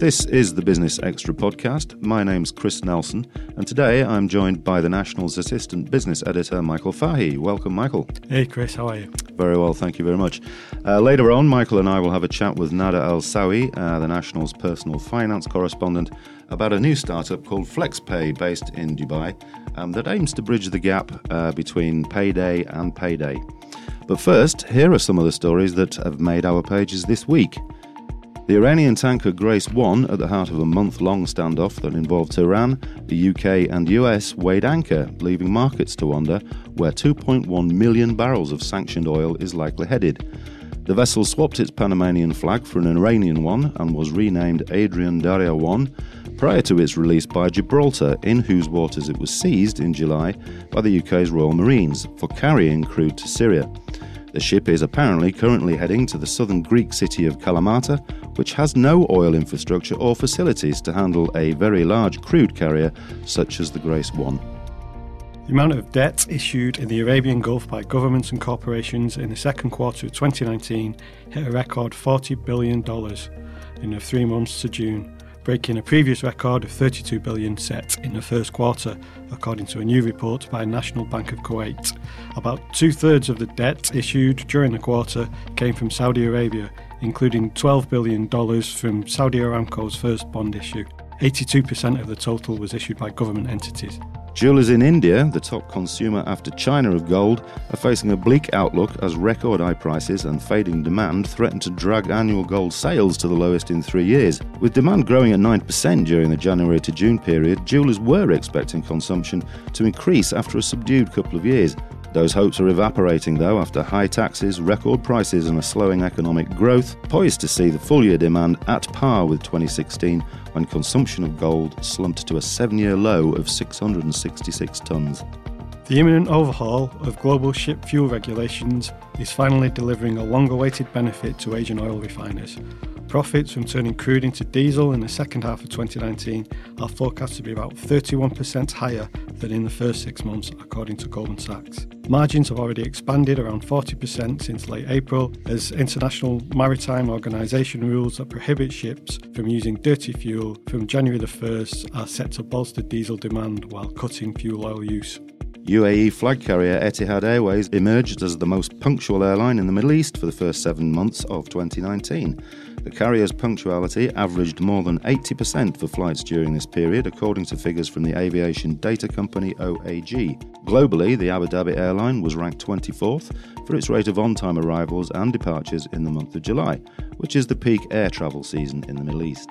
This is the Business Extra podcast. My name's Chris Nelson, and today I'm joined by the National's Assistant Business Editor, Michael Fahy. Welcome, Michael. Hey, Chris, how are you? Very well, thank you very much. Uh, later on, Michael and I will have a chat with Nada Al Sawi, uh, the National's personal finance correspondent, about a new startup called FlexPay based in Dubai um, that aims to bridge the gap uh, between payday and payday. But first, here are some of the stories that have made our pages this week. The Iranian tanker Grace 1, at the heart of a month long standoff that involved Iran, the UK, and US, weighed anchor, leaving markets to wonder where 2.1 million barrels of sanctioned oil is likely headed. The vessel swapped its Panamanian flag for an Iranian one and was renamed Adrian Darya 1 prior to its release by Gibraltar, in whose waters it was seized in July by the UK's Royal Marines for carrying crude to Syria. The ship is apparently currently heading to the southern Greek city of Kalamata, which has no oil infrastructure or facilities to handle a very large crude carrier such as the Grace 1. The amount of debt issued in the Arabian Gulf by governments and corporations in the second quarter of 2019 hit a record $40 billion in the three months to June, breaking a previous record of 32 billion set in the first quarter, according to a new report by National Bank of Kuwait. About two thirds of the debt issued during the quarter came from Saudi Arabia, including $12 billion from Saudi Aramco's first bond issue. 82% of the total was issued by government entities. Jewelers in India, the top consumer after China of gold, are facing a bleak outlook as record high prices and fading demand threaten to drag annual gold sales to the lowest in three years. With demand growing at 9% during the January to June period, jewelers were expecting consumption to increase after a subdued couple of years. Those hopes are evaporating, though, after high taxes, record prices, and a slowing economic growth, poised to see the full year demand at par with 2016 when consumption of gold slumped to a seven year low of 666 tonnes. The imminent overhaul of global ship fuel regulations is finally delivering a long awaited benefit to Asian oil refiners. Profits from turning crude into diesel in the second half of 2019 are forecast to be about 31% higher than in the first six months, according to Goldman Sachs. Margins have already expanded around 40% since late April, as International Maritime Organization rules that prohibit ships from using dirty fuel from January the 1st are set to bolster diesel demand while cutting fuel oil use. UAE flag carrier Etihad Airways emerged as the most punctual airline in the Middle East for the first seven months of 2019. The carrier's punctuality averaged more than 80% for flights during this period, according to figures from the aviation data company OAG. Globally, the Abu Dhabi airline was ranked 24th for its rate of on time arrivals and departures in the month of July, which is the peak air travel season in the Middle East.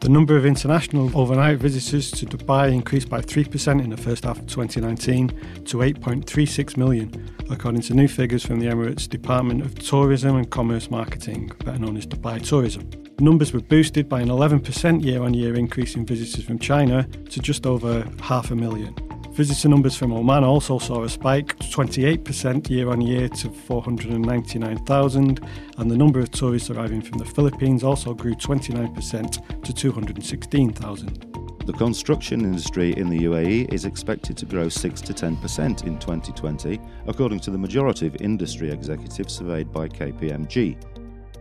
The number of international overnight visitors to Dubai increased by 3% in the first half of 2019 to 8.36 million, according to new figures from the Emirates Department of Tourism and Commerce Marketing, better known as Dubai Tourism. Numbers were boosted by an 11% year on year increase in visitors from China to just over half a million. Visitor numbers from Oman also saw a spike, 28% year on year to 499,000, and the number of tourists arriving from the Philippines also grew 29% to 216,000. The construction industry in the UAE is expected to grow 6 to 10% in 2020, according to the majority of industry executives surveyed by KPMG.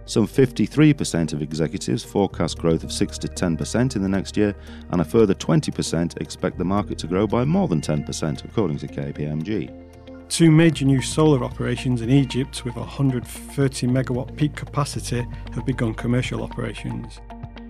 Some 53% of executives forecast growth of 6 to 10% in the next year, and a further 20% expect the market to grow by more than 10%, according to KPMG. Two major new solar operations in Egypt with 130 megawatt peak capacity have begun commercial operations.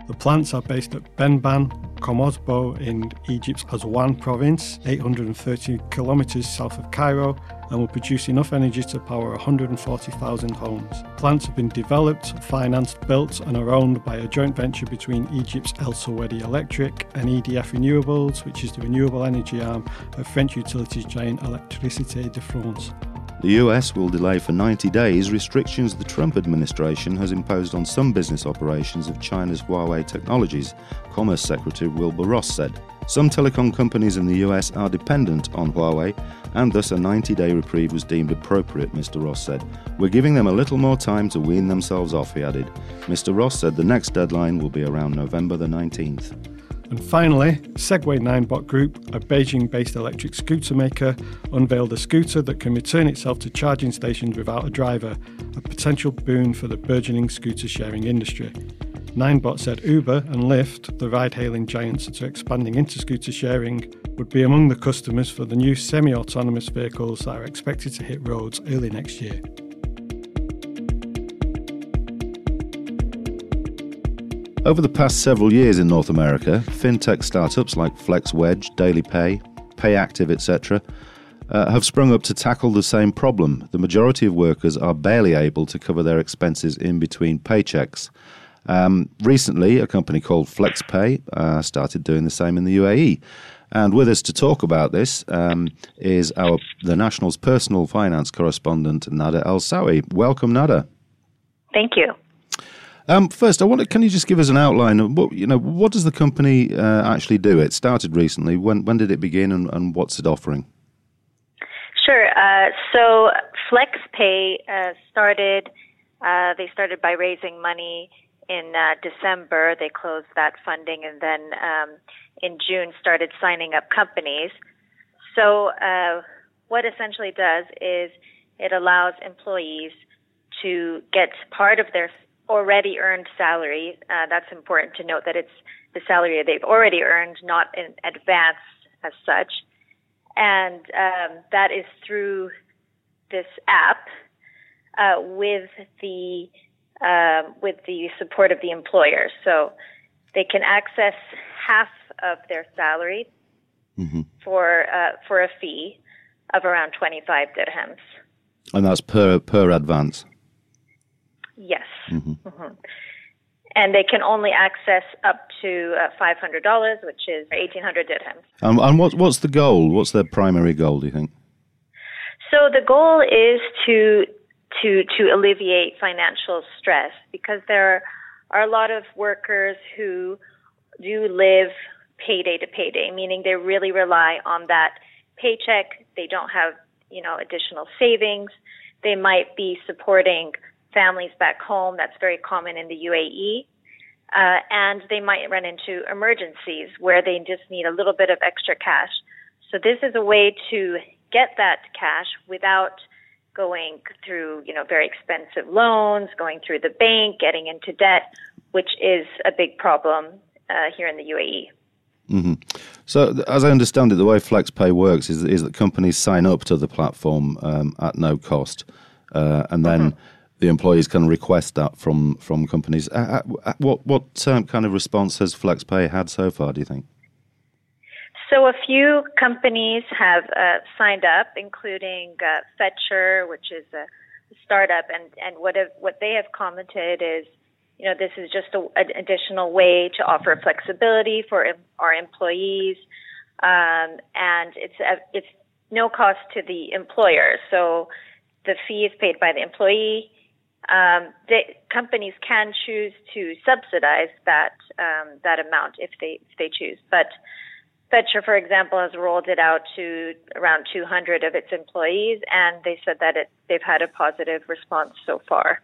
The plants are based at Benban, Kom Ombo in Egypt's Aswan province, 830 kilometres south of Cairo, and will produce enough energy to power 140,000 homes. Plants have been developed, financed, built, and are owned by a joint venture between Egypt's Elsewedy Electric and EDF Renewables, which is the renewable energy arm of French utilities giant Électricité de France. The US will delay for 90 days restrictions the Trump administration has imposed on some business operations of China's Huawei Technologies, Commerce Secretary Wilbur Ross said. Some telecom companies in the US are dependent on Huawei, and thus a 90 day reprieve was deemed appropriate, Mr. Ross said. We're giving them a little more time to wean themselves off, he added. Mr. Ross said the next deadline will be around November the 19th. And finally, Segway Ninebot Group, a Beijing based electric scooter maker, unveiled a scooter that can return itself to charging stations without a driver, a potential boon for the burgeoning scooter sharing industry. Ninebot said Uber and Lyft, the ride hailing giants that are expanding into scooter sharing, would be among the customers for the new semi autonomous vehicles that are expected to hit roads early next year. Over the past several years in North America, fintech startups like FlexWage, DailyPay, PayActiv, etc., uh, have sprung up to tackle the same problem. The majority of workers are barely able to cover their expenses in between paychecks. Um, recently, a company called FlexPay uh, started doing the same in the UAE. And with us to talk about this um, is our the National's personal finance correspondent Nada El Sawi. Welcome, Nada. Thank you. Um, first, I wonder, can you just give us an outline of what you know? What does the company uh, actually do? It started recently. When when did it begin, and, and what's it offering? Sure. Uh, so FlexPay uh, started. Uh, they started by raising money in uh, December. They closed that funding, and then um, in June started signing up companies. So uh, what essentially does is it allows employees to get part of their already earned salary. Uh, that's important to note that it's the salary they've already earned, not in advance as such and um, that is through this app uh, with the uh, with the support of the employer. So they can access half of their salary mm-hmm. for uh, for a fee of around twenty five dirhams. And that's per per advance. Mm-hmm. Mm-hmm and they can only access up to uh, $500, which is 1,800 dirhams. Um, and what, what's the goal? What's their primary goal, do you think? So the goal is to to to alleviate financial stress because there are a lot of workers who do live payday to payday, meaning they really rely on that paycheck. They don't have you know additional savings. They might be supporting families back home. That's very common in the UAE. Uh, and they might run into emergencies where they just need a little bit of extra cash. So this is a way to get that cash without going through, you know, very expensive loans, going through the bank, getting into debt, which is a big problem uh, here in the UAE. Mm-hmm. So, as I understand it, the way FlexPay works is, is that companies sign up to the platform um, at no cost, uh, and then mm-hmm the employees can request that from from companies. Uh, uh, what what um, kind of response has FlexPay had so far? Do you think? So a few companies have uh, signed up, including uh, Fetchr, which is a startup, and and what have, what they have commented is, you know, this is just a, an additional way to offer flexibility for our employees, um, and it's a, it's no cost to the employer. So the fee is paid by the employee um, the companies can choose to subsidize that um, that amount if they if they choose. But Fetchr, for example, has rolled it out to around 200 of its employees, and they said that it, they've had a positive response so far.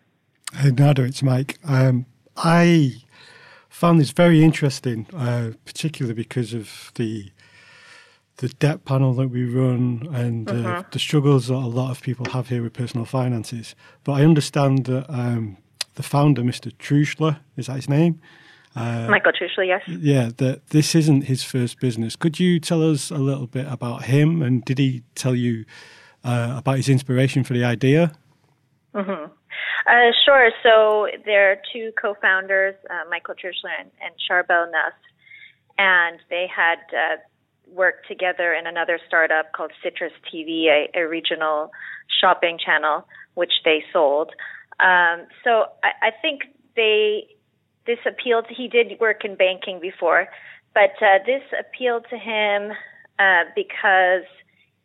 Hey, Nada, it's Mike. Um, I found this very interesting, uh, particularly because of the the debt panel that we run and uh, uh-huh. the struggles that a lot of people have here with personal finances. But I understand that um, the founder, Mr. Truschler, is that his name? Uh, Michael Truschler, yes. Yeah, that this isn't his first business. Could you tell us a little bit about him and did he tell you uh, about his inspiration for the idea? Mm-hmm. Uh, sure. So there are two co-founders, uh, Michael Truschler and, and Charbel Nasr, and they had uh, worked together in another startup called Citruss TV, a, a regional shopping channel, which they sold. Um, so I, I think they this appealed. He did work in banking before, but uh, this appealed to him uh, because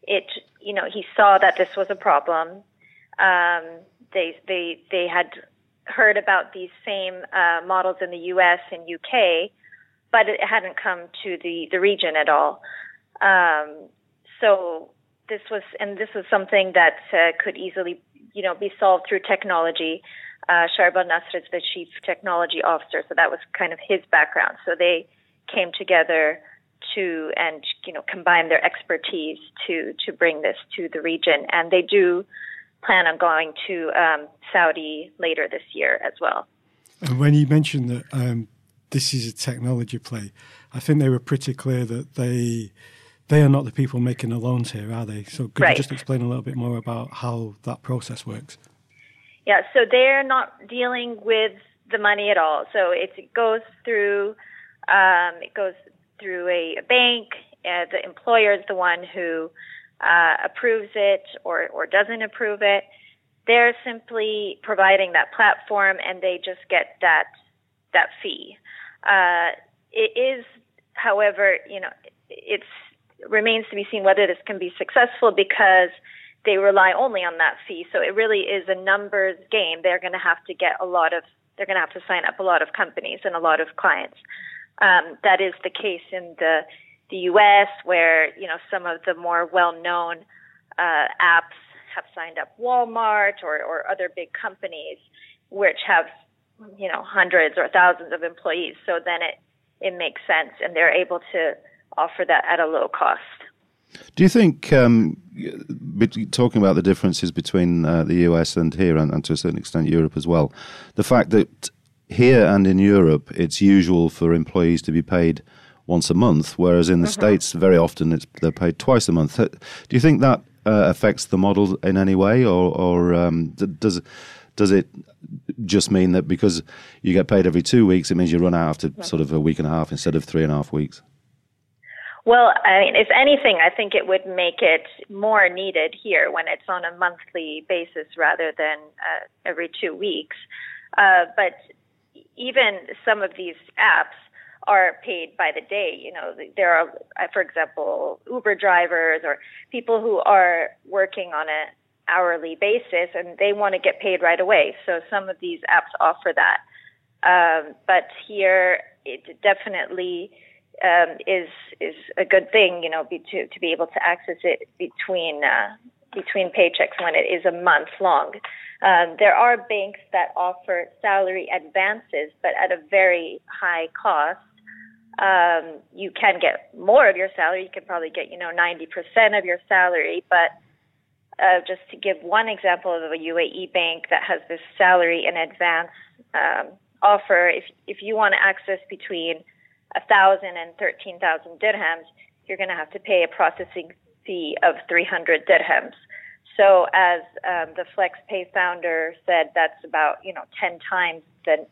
it, you know, he saw that this was a problem. Um, they they they had heard about these same uh, models in the U.S. and U.K but it hadn't come to the, the region at all. Um, so this was, and this was something that uh, could easily, you know, be solved through technology. Uh, Nasr is the chief technology officer, so that was kind of his background. So they came together to and you know combine their expertise to to bring this to the region, and they do plan on going to um, Saudi later this year as well. And when you mentioned that um, this is a technology play, I think they were pretty clear that they they are not the people making the loans here, are they? So could right. you just explain a little bit more about how that process works? Yeah, so they're not dealing with the money at all. So it goes through um, it goes through a, a bank. Uh, the employer is the one who uh, approves it or, or doesn't approve it. They're simply providing that platform, and they just get that that fee. Uh, it is, however, you know, it remains to be seen whether this can be successful because they rely only on that fee. So it really is a numbers game. They're going to have to get a lot of, they're going to have to sign up a lot of companies and a lot of clients. Um, that is the case in the the U.S., where you know some of the more well-known uh, apps have signed up Walmart or, or other big companies, which have you know hundreds or thousands of employees. So then it it makes sense, and they're able to offer that at a low cost. Do you think, um, talking about the differences between uh, the US and here, and, and, to a certain extent Europe as well, the fact that here and in Europe it's usual for employees to be paid once a month, whereas in the mm-hmm. States very often they're paid twice a month. Do you think that uh, affects the model in any way, or, or um, does does it just mean that because you get paid every two weeks, it means you run out after sort of a week and a half instead of three and a half weeks? Well, I mean, if anything, I think it would make it more needed here when it's on a monthly basis rather than uh, every two weeks. Uh, but even some of these apps are paid by the day. You know, there are, uh, for example, Uber drivers or people who are working on an hourly basis and they want to get paid right away. So some of these apps offer that. Um, but here, it definitely um, is is a good thing, you know, be, to to be able to access it between uh, between paychecks when it is a month long. Um, there are banks that offer salary advances, but at a very high cost. Um, you can get more of your salary. You can probably get, you know, 90% of your salary. But uh, just to give one example of a UAE bank that has this salary in advance um, offer, if if you want to access between a thousand and thirteen thousand dirhams, you're going to have to pay a processing fee of 300 dirhams. So, as um, the FlexPay founder said, that's about you know 10 times the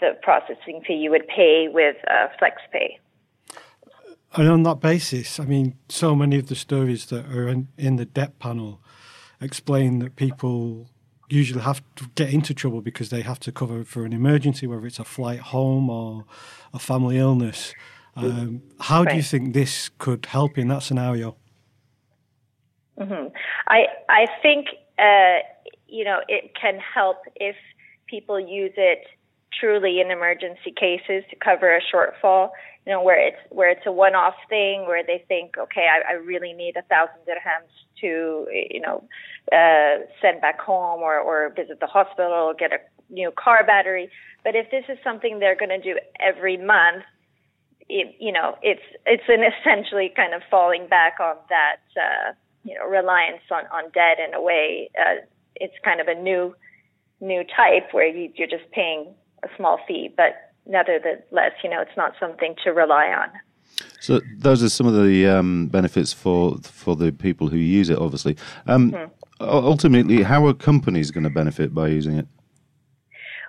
the processing fee you would pay with uh, FlexPay. And on that basis, I mean, so many of the stories that are in, in the debt panel explain that people usually have to get into trouble because they have to cover for an emergency, whether it's a flight home or a family illness. Um, how right. do you think this could help in that scenario? Mm-hmm. I I think uh, you know it can help if people use it truly in emergency cases to cover a shortfall. You know where it's where it's a one-off thing where they think, okay, I, I really need a thousand dirhams to you know uh, send back home or, or visit the hospital get a new car battery. But if this is something they're going to do every month, it, you know, it's it's an essentially kind of falling back on that uh, you know reliance on on debt in a way. Uh, it's kind of a new new type where you, you're just paying a small fee, but nevertheless, you know, it's not something to rely on. So those are some of the um, benefits for for the people who use it. Obviously, um, mm-hmm ultimately, how are companies going to benefit by using it?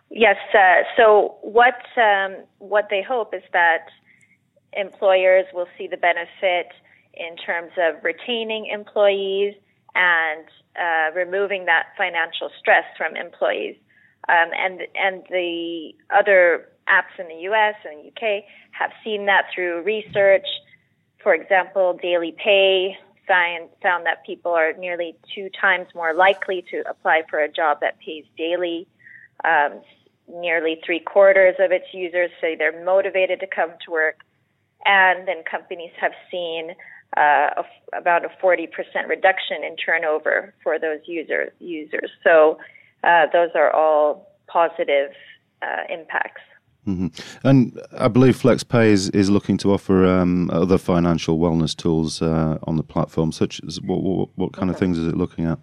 Yes. Uh, so what um, what they hope is that employers will see the benefit in terms of retaining employees and uh, removing that financial stress from employees. Um, and and the other apps in the U.S. and U.K. have seen that through research. For example, Daily Pay found that people are nearly two times more likely to apply for a job that pays daily. Um, nearly three quarters of its users say they're motivated to come to work. And then companies have seen uh, a, about a 40% reduction in turnover for those user, users. So uh, those are all positive uh, impacts. Mm-hmm. And I believe FlexPay is, is looking to offer um, other financial wellness tools uh, on the platform, such as what, what, what kind of things is it looking at?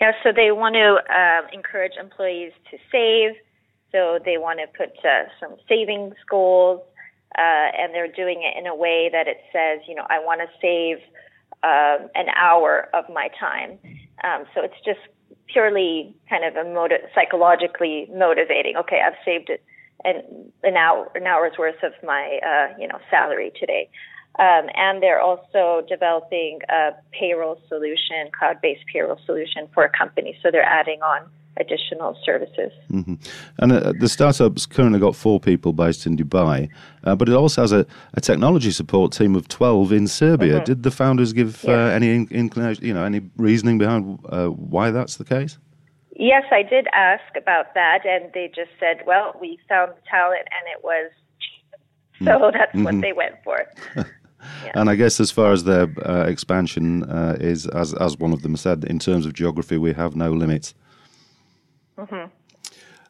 Yeah, so they want to uh, encourage employees to save, So they want to put uh, some savings goals, uh, and they're doing it in a way that it says, you know, I want to save um, an hour of my time. Um, so it's just purely kind of a motive, psychologically motivating. Okay, I've saved it an, an hour, an hour's worth of my, uh, you know, salary today. Um, and they're also developing a payroll solution, cloud-based payroll solution for a company. So they're adding on additional services. Mm-hmm. And uh, the startup's currently got four people based in Dubai, uh, but it also has a, a, technology support team of twelve in Serbia. Mm-hmm. Did the founders give uh, any inclination, you know, any reasoning behind uh, why that's the case? Yes, I did ask about that, and they just said, "Well, we found the talent, and it was cheap, so mm-hmm. that's what mm-hmm. they went for." Yeah. And I guess as far as their uh, expansion uh, is, as as one of them said, in terms of geography, we have no limits. Mm-hmm.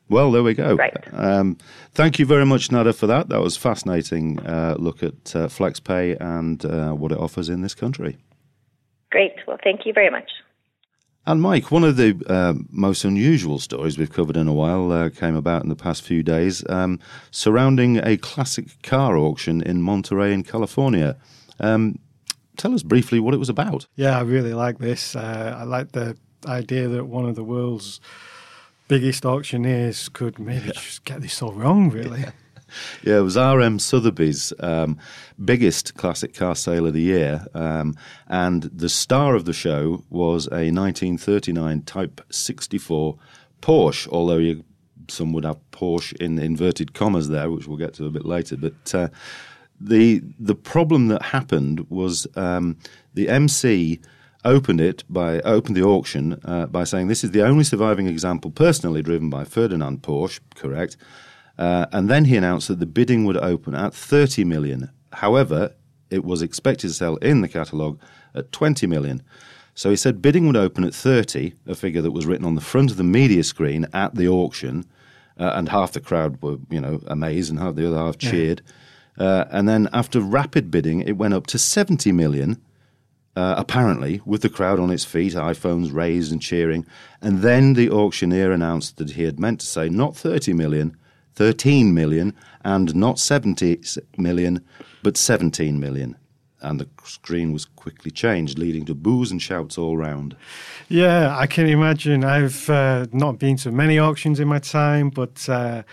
Well, there we go. Right. Um, thank you very much, Nada, for that. That was fascinating uh, look at uh, FlexPay and uh, what it offers in this country. Great. Well, thank you very much. And Mike, one of the uh, most unusual stories we've covered in a while uh, came about in the past few days um, surrounding a classic car auction in Monterey, in California. Um, tell us briefly what it was about. Yeah, I really like this. Uh, I like the idea that one of the world's biggest auctioneers could maybe yeah. just get this all wrong, really. Yeah. Yeah it was RM Sotheby's um, biggest classic car sale of the year. Um, and the star of the show was a 1939 Type 64 Porsche, although you, some would have Porsche in inverted commas there, which we'll get to a bit later. But uh, the, the problem that happened was um, the MC opened it by opened the auction uh, by saying this is the only surviving example personally driven by Ferdinand Porsche, correct? Uh, and then he announced that the bidding would open at 30 million. However, it was expected to sell in the catalogue at 20 million. So he said bidding would open at 30, a figure that was written on the front of the media screen at the auction, uh, and half the crowd were, you know, amazed and half the other half cheered. Yeah. Uh, and then after rapid bidding, it went up to 70 million, uh, apparently, with the crowd on its feet, iPhones raised and cheering. And then the auctioneer announced that he had meant to say not 30 million, 13 million, and not 70 million, but 17 million. And the screen was quickly changed, leading to boos and shouts all round. Yeah, I can imagine. I've uh, not been to many auctions in my time, but uh,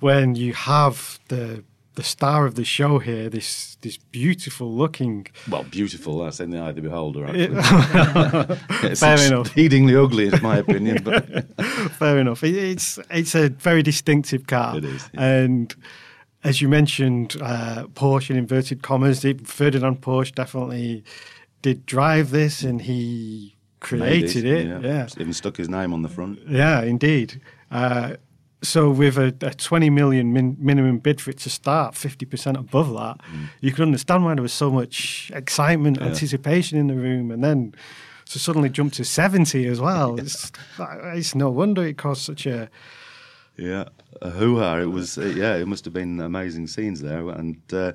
when you have the the star of the show here, this this beautiful looking. Well, beautiful. That's in the eye of the beholder. Actually, it's fair enough. Exceedingly ugly, in my opinion. But fair enough. It, it's it's a very distinctive car. It is, yeah. and as you mentioned, uh, Porsche in inverted commas. Ferdinand Porsche definitely did drive this, and he created it. it. Yeah. yeah. even stuck his name on the front. Yeah, indeed. Uh, so with a, a 20 million min, minimum bid for it to start 50% above that mm. you can understand why there was so much excitement yeah. anticipation in the room and then to suddenly jump to 70 as well yeah. it's, it's, no wonder it caused such a yeah a hoo-ha it was uh, yeah it must have been amazing scenes there and uh,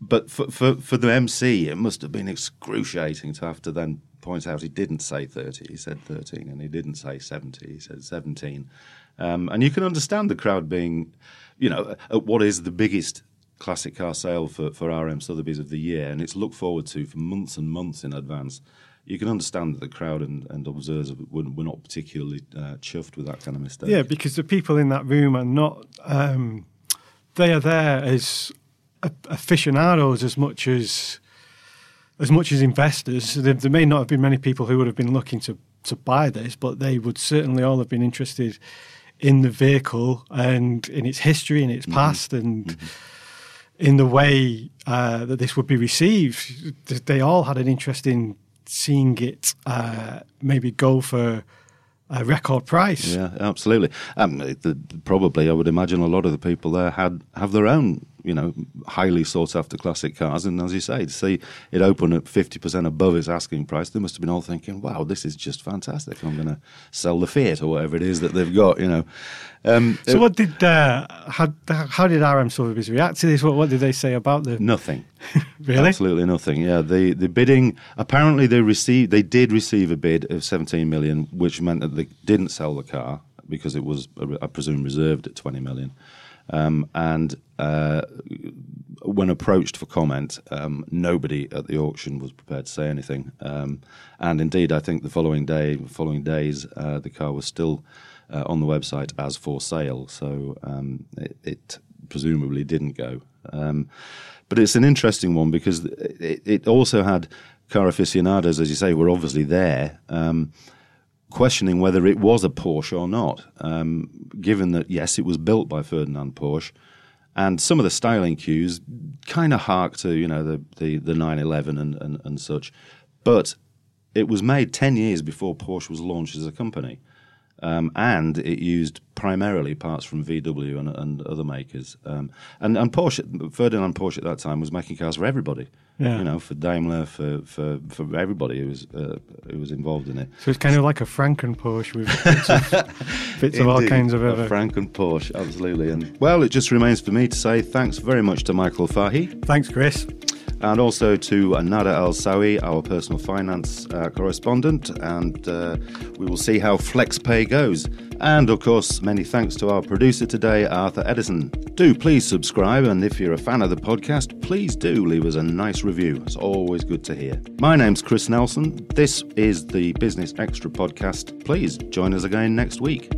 but for, for, for the MC it must have been excruciating to have to then point out he didn't say 30 he said 13 and he didn't say 70 he said 17 um, and you can understand the crowd being, you know, at what is the biggest classic car sale for, for RM Sotheby's of the year, and it's looked forward to for months and months in advance. You can understand that the crowd and, and observers were, were not particularly uh, chuffed with that kind of mistake. Yeah, because the people in that room are not, um, they are there as aficionados as much as as much as investors. There, there, may not have been many people who would have been looking to, to buy this, but they would certainly all have been interested in the vehicle and in its history and its mm-hmm. past and mm-hmm. in the way uh, that this would be received. They all had an interest in seeing it uh, maybe go for a record price. Yeah, absolutely. Um, the, probably, I would imagine a lot of the people there had have their own you know, highly sought after classic cars. And as you say, to see it open at 50% above its asking price, they must have been all thinking, wow, this is just fantastic. I'm going to sell the Fiat or whatever it is that they've got, you know. Um, so, it, what did, uh, how, how did RM Sotheby's react to this? What, what did they say about the. Nothing. really? Absolutely nothing. Yeah. The, the bidding, apparently they received, they did receive a bid of 17 million, which meant that they didn't sell the car because it was, I presume, reserved at 20 million. Um, and uh, when approached for comment, um, nobody at the auction was prepared to say anything. Um, and indeed, I think the following day, following days, uh, the car was still uh, on the website as for sale. So um, it, it, presumably didn't go. Um, but it's an interesting one because it, it, also had car aficionados, as you say, were obviously there. Questioning whether it was a Porsche or not, um, given that, yes, it was built by Ferdinand Porsche, and some of the styling cues kind of hark to, you know, the, the, the 911 and, and, and such. But it was made 10 years before Porsche was launched as a company. Um, and it used primarily parts from VW and, and other makers. Um, and, and Porsche, Ferdinand Porsche at that time was making cars for everybody. Yeah. You know, for Daimler, for for, for everybody who was uh, who was involved in it. So it's kind of like a Franken Porsche with bits of, bits of all kinds of other. Franken Porsche, absolutely. And well, it just remains for me to say thanks very much to Michael Fahy. Thanks, Chris and also to Nada Al Sawi, our personal finance uh, correspondent, and uh, we will see how FlexPay goes. And of course, many thanks to our producer today, Arthur Edison. Do please subscribe, and if you're a fan of the podcast, please do leave us a nice review. It's always good to hear. My name's Chris Nelson. This is the Business Extra podcast. Please join us again next week.